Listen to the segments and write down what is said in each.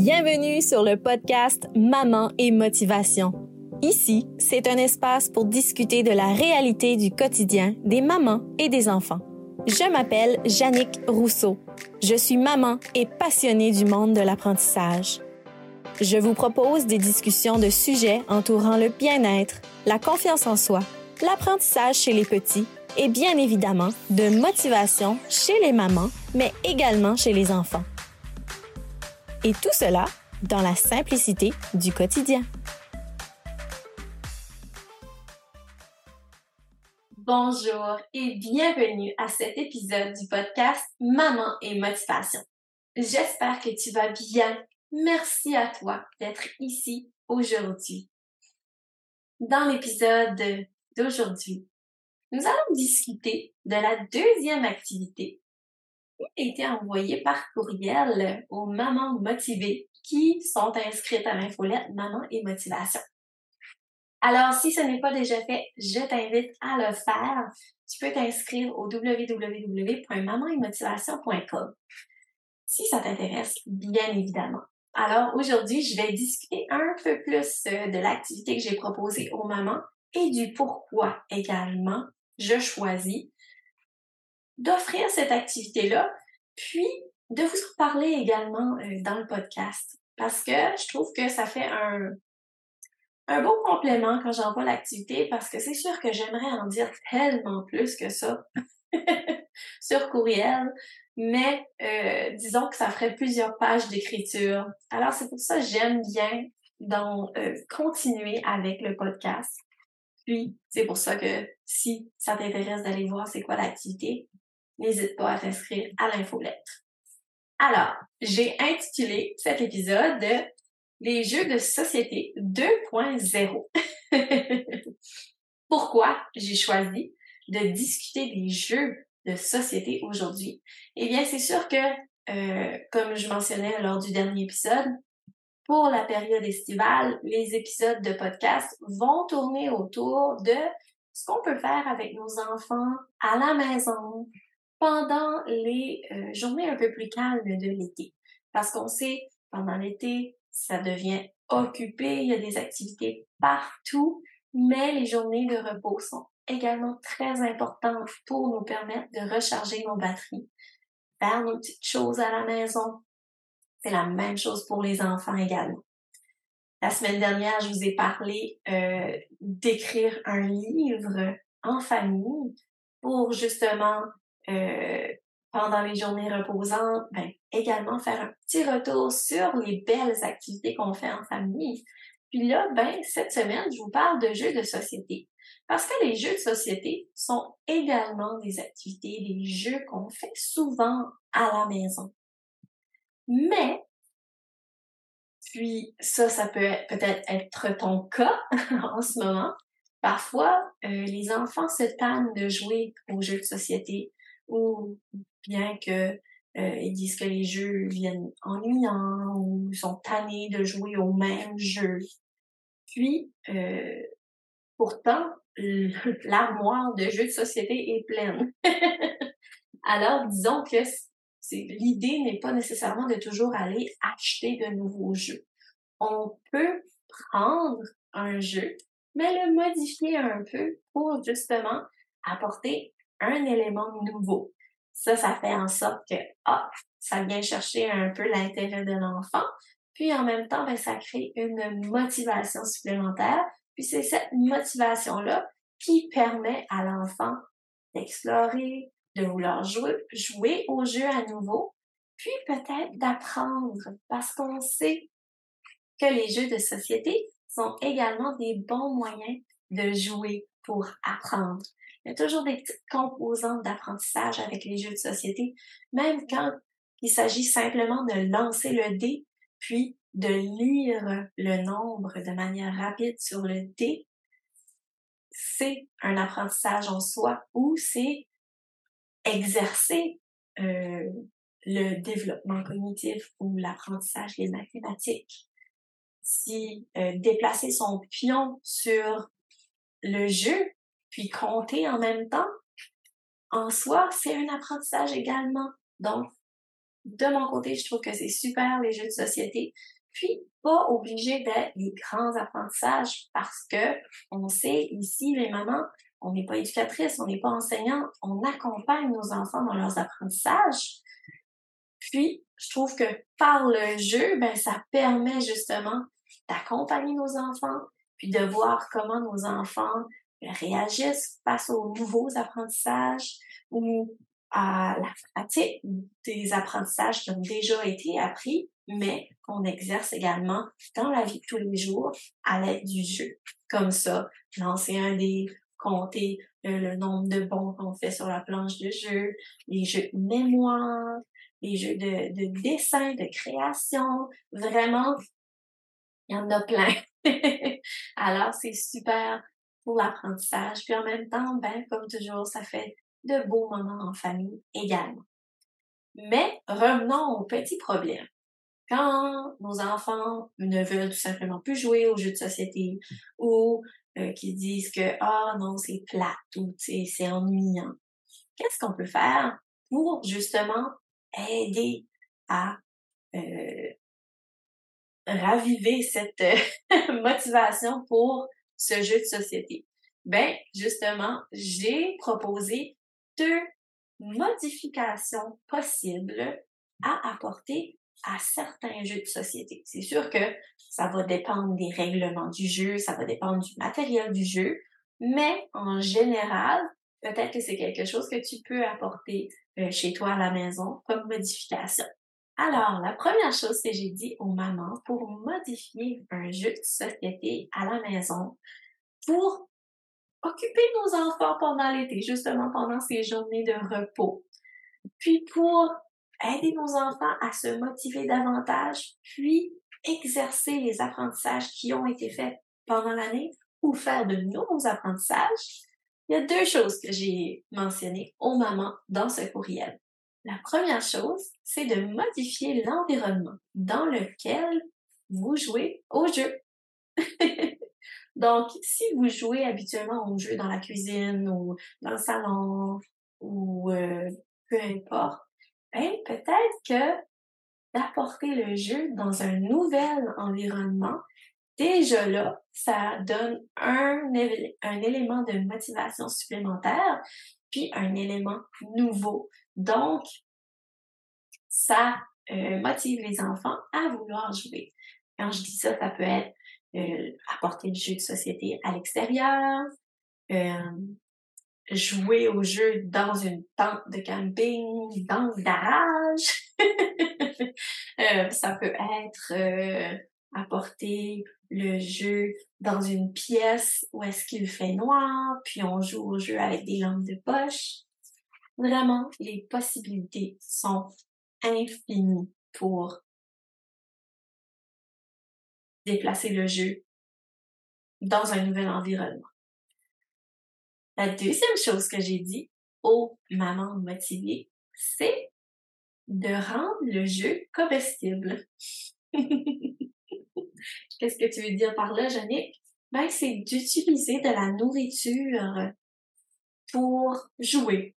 Bienvenue sur le podcast Maman et Motivation. Ici, c'est un espace pour discuter de la réalité du quotidien des mamans et des enfants. Je m'appelle Jannick Rousseau. Je suis maman et passionnée du monde de l'apprentissage. Je vous propose des discussions de sujets entourant le bien-être, la confiance en soi, l'apprentissage chez les petits et bien évidemment de motivation chez les mamans, mais également chez les enfants. Et tout cela dans la simplicité du quotidien. Bonjour et bienvenue à cet épisode du podcast Maman et Motivation. J'espère que tu vas bien. Merci à toi d'être ici aujourd'hui. Dans l'épisode d'aujourd'hui, nous allons discuter de la deuxième activité été envoyé par courriel aux mamans motivées qui sont inscrites à l'infolette Maman et Motivation. Alors, si ce n'est pas déjà fait, je t'invite à le faire. Tu peux t'inscrire au www.mamanetmotivation.com si ça t'intéresse, bien évidemment. Alors, aujourd'hui, je vais discuter un peu plus euh, de l'activité que j'ai proposée aux mamans et du pourquoi également je choisis d'offrir cette activité-là, puis de vous en parler également euh, dans le podcast. Parce que je trouve que ça fait un, un beau complément quand j'envoie l'activité parce que c'est sûr que j'aimerais en dire tellement plus que ça sur courriel, mais euh, disons que ça ferait plusieurs pages d'écriture. Alors c'est pour ça que j'aime bien donc euh, continuer avec le podcast. Puis c'est pour ça que si ça t'intéresse d'aller voir c'est quoi l'activité, n'hésite pas à t'inscrire à l'infolettre. Alors, j'ai intitulé cet épisode Les jeux de société 2.0. Pourquoi j'ai choisi de discuter des jeux de société aujourd'hui? Eh bien, c'est sûr que, euh, comme je mentionnais lors du dernier épisode, pour la période estivale, les épisodes de podcast vont tourner autour de ce qu'on peut faire avec nos enfants à la maison, pendant les euh, journées un peu plus calmes de l'été. Parce qu'on sait, pendant l'été, ça devient occupé, il y a des activités partout, mais les journées de repos sont également très importantes pour nous permettre de recharger nos batteries, faire nos petites choses à la maison. C'est la même chose pour les enfants également. La semaine dernière, je vous ai parlé euh, d'écrire un livre en famille pour justement euh, pendant les journées reposantes, ben, également faire un petit retour sur les belles activités qu'on fait en famille. Puis là, ben, cette semaine, je vous parle de jeux de société. Parce que les jeux de société sont également des activités, des jeux qu'on fait souvent à la maison. Mais, puis ça, ça peut peut-être être ton cas en ce moment. Parfois, euh, les enfants se tannent de jouer aux jeux de société ou bien que euh, ils disent que les jeux viennent ennuyants ou sont tannés de jouer au même jeu. Puis, euh, pourtant, l'armoire de jeux de société est pleine. Alors, disons que l'idée n'est pas nécessairement de toujours aller acheter de nouveaux jeux. On peut prendre un jeu, mais le modifier un peu pour justement apporter un élément nouveau. Ça, ça fait en sorte que, ah, ça vient chercher un peu l'intérêt de l'enfant. Puis en même temps, ben, ça crée une motivation supplémentaire. Puis c'est cette motivation-là qui permet à l'enfant d'explorer, de vouloir jouer, jouer au jeu à nouveau, puis peut-être d'apprendre parce qu'on sait que les jeux de société sont également des bons moyens de jouer pour apprendre. Il y a toujours des petites composantes d'apprentissage avec les jeux de société, même quand il s'agit simplement de lancer le dé, puis de lire le nombre de manière rapide sur le dé. C'est un apprentissage en soi ou c'est exercer euh, le développement cognitif ou l'apprentissage des mathématiques. Si euh, déplacer son pion sur le jeu puis compter en même temps, en soi, c'est un apprentissage également. Donc, de mon côté, je trouve que c'est super les jeux de société. Puis, pas obligé d'être des grands apprentissages parce que on sait ici, les mamans, on n'est pas éducatrice, on n'est pas enseignante, on accompagne nos enfants dans leurs apprentissages. Puis, je trouve que par le jeu, ben, ça permet justement d'accompagner nos enfants, puis de voir comment nos enfants réagissent face aux nouveaux apprentissages ou à la pratique des apprentissages qui ont déjà été appris, mais qu'on exerce également dans la vie de tous les jours à l'aide du jeu. Comme ça, lancer un dé, compter le, nombre de bons qu'on fait sur la planche de jeu, les jeux de mémoire, les jeux de, de dessin, de création. Vraiment, il y en a plein. Alors, c'est super pour l'apprentissage. Puis en même temps, ben, comme toujours, ça fait de beaux moments en famille également. Mais revenons au petit problème. Quand nos enfants ne veulent tout simplement plus jouer aux jeux de société ou euh, qui disent que ah non c'est plate ou c'est ennuyant, qu'est-ce qu'on peut faire pour justement aider à euh, raviver cette motivation pour ce jeu de société? Ben, justement, j'ai proposé deux modifications possibles à apporter à certains jeux de société. C'est sûr que ça va dépendre des règlements du jeu, ça va dépendre du matériel du jeu, mais en général, peut-être que c'est quelque chose que tu peux apporter euh, chez toi à la maison comme modification. Alors, la première chose que j'ai dit aux mamans pour modifier un jeu de société à la maison, pour occuper nos enfants pendant l'été, justement pendant ces journées de repos. Puis pour aider nos enfants à se motiver davantage, puis exercer les apprentissages qui ont été faits pendant l'année ou faire de nouveaux apprentissages, il y a deux choses que j'ai mentionnées aux mamans dans ce courriel. La première chose, c'est de modifier l'environnement dans lequel vous jouez au jeu. Donc, si vous jouez habituellement au jeu dans la cuisine ou dans le salon ou euh, peu importe, ben, peut-être que d'apporter le jeu dans un nouvel environnement, déjà là, ça donne un, un élément de motivation supplémentaire, puis un élément nouveau. Donc, ça euh, motive les enfants à vouloir jouer. Quand je dis ça, ça peut être euh, apporter du jeu de société à l'extérieur, euh, jouer au jeu dans une tente de camping, dans le garage. euh, ça peut être apporter le jeu dans une pièce où est-ce qu'il fait noir, puis on joue au jeu avec des lampes de poche. Vraiment, les possibilités sont infinies pour déplacer le jeu dans un nouvel environnement. La deuxième chose que j'ai dit aux mamans motivées, c'est de rendre le jeu comestible. Qu'est-ce que tu veux dire par là, Jannick? Ben, c'est d'utiliser de la nourriture pour jouer.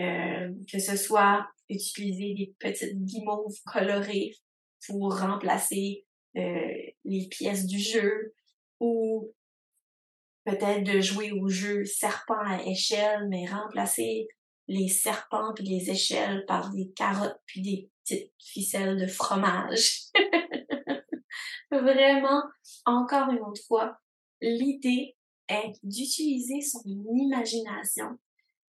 Euh, que ce soit utiliser des petites guimauves colorées pour remplacer euh, les pièces du jeu ou peut-être de jouer au jeu serpent à échelle, mais remplacer les serpents puis les échelles par des carottes puis des petites ficelles de fromage. Vraiment, encore une autre fois, l'idée est d'utiliser son imagination.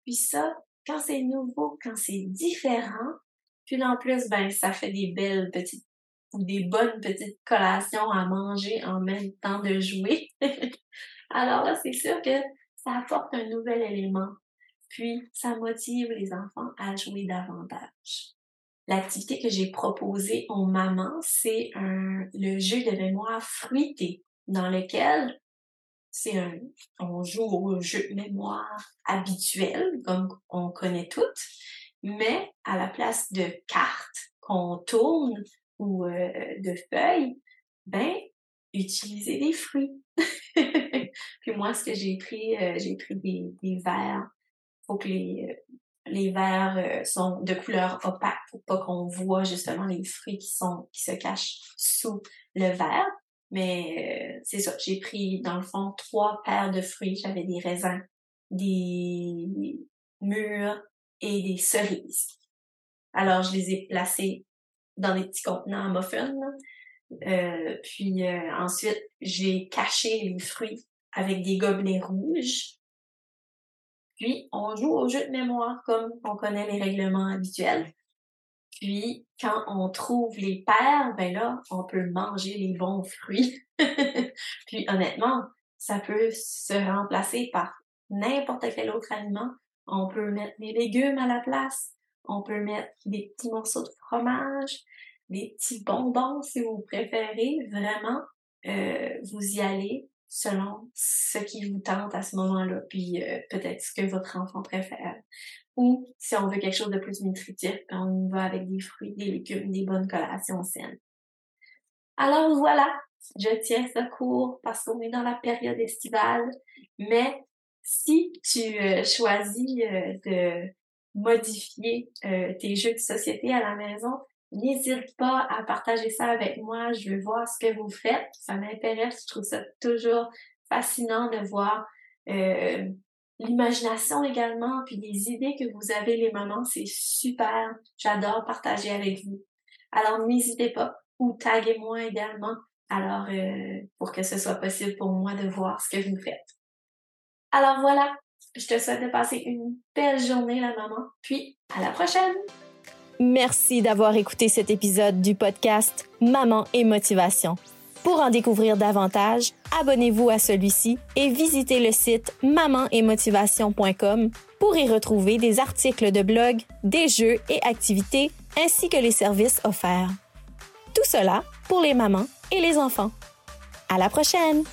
Puis ça, quand c'est nouveau, quand c'est différent, puis en plus, ben, ça fait des belles petites ou des bonnes petites collations à manger en même temps de jouer. Alors là, c'est sûr que ça apporte un nouvel élément. Puis, ça motive les enfants à jouer davantage. L'activité que j'ai proposée aux mamans, c'est un, le jeu de mémoire fruité, dans lequel c'est un, on joue au jeu de mémoire habituel, comme on connaît toutes, mais à la place de cartes qu'on tourne, ou euh, de feuilles, ben, utiliser des fruits. Puis moi, ce que j'ai pris, euh, j'ai pris des, des verres. Faut que les, euh, les verres euh, sont de couleur opaque pour pas qu'on voit justement les fruits qui sont qui se cachent sous le verre. Mais euh, c'est ça, j'ai pris dans le fond trois paires de fruits. J'avais des raisins, des mûres et des cerises. Alors je les ai placés dans des petits contenants à muffins. Euh, puis ensuite, j'ai caché les fruits avec des gobelets rouges puis, on joue au jeu de mémoire comme on connaît les règlements habituels. Puis, quand on trouve les paires, ben là, on peut manger les bons fruits. Puis, honnêtement, ça peut se remplacer par n'importe quel autre aliment. On peut mettre des légumes à la place. On peut mettre des petits morceaux de fromage, des petits bonbons si vous préférez. Vraiment, euh, vous y allez selon ce qui vous tente à ce moment-là, puis euh, peut-être ce que votre enfant préfère. Ou si on veut quelque chose de plus nutritif, on va avec des fruits, des légumes, des bonnes collations saines. Alors voilà, je tiens ce cours parce qu'on est dans la période estivale, mais si tu euh, choisis euh, de modifier tes jeux de société à la maison, N'hésite pas à partager ça avec moi. Je veux voir ce que vous faites. Ça m'intéresse. Je trouve ça toujours fascinant de voir euh, l'imagination également, puis les idées que vous avez les mamans. C'est super. J'adore partager avec vous. Alors n'hésitez pas ou taguez-moi également. Alors euh, pour que ce soit possible pour moi de voir ce que vous faites. Alors voilà. Je te souhaite de passer une belle journée la maman. Puis à la prochaine. Merci d'avoir écouté cet épisode du podcast Maman et Motivation. Pour en découvrir davantage, abonnez-vous à celui-ci et visitez le site mamanetmotivation.com pour y retrouver des articles de blog, des jeux et activités ainsi que les services offerts. Tout cela pour les mamans et les enfants. À la prochaine!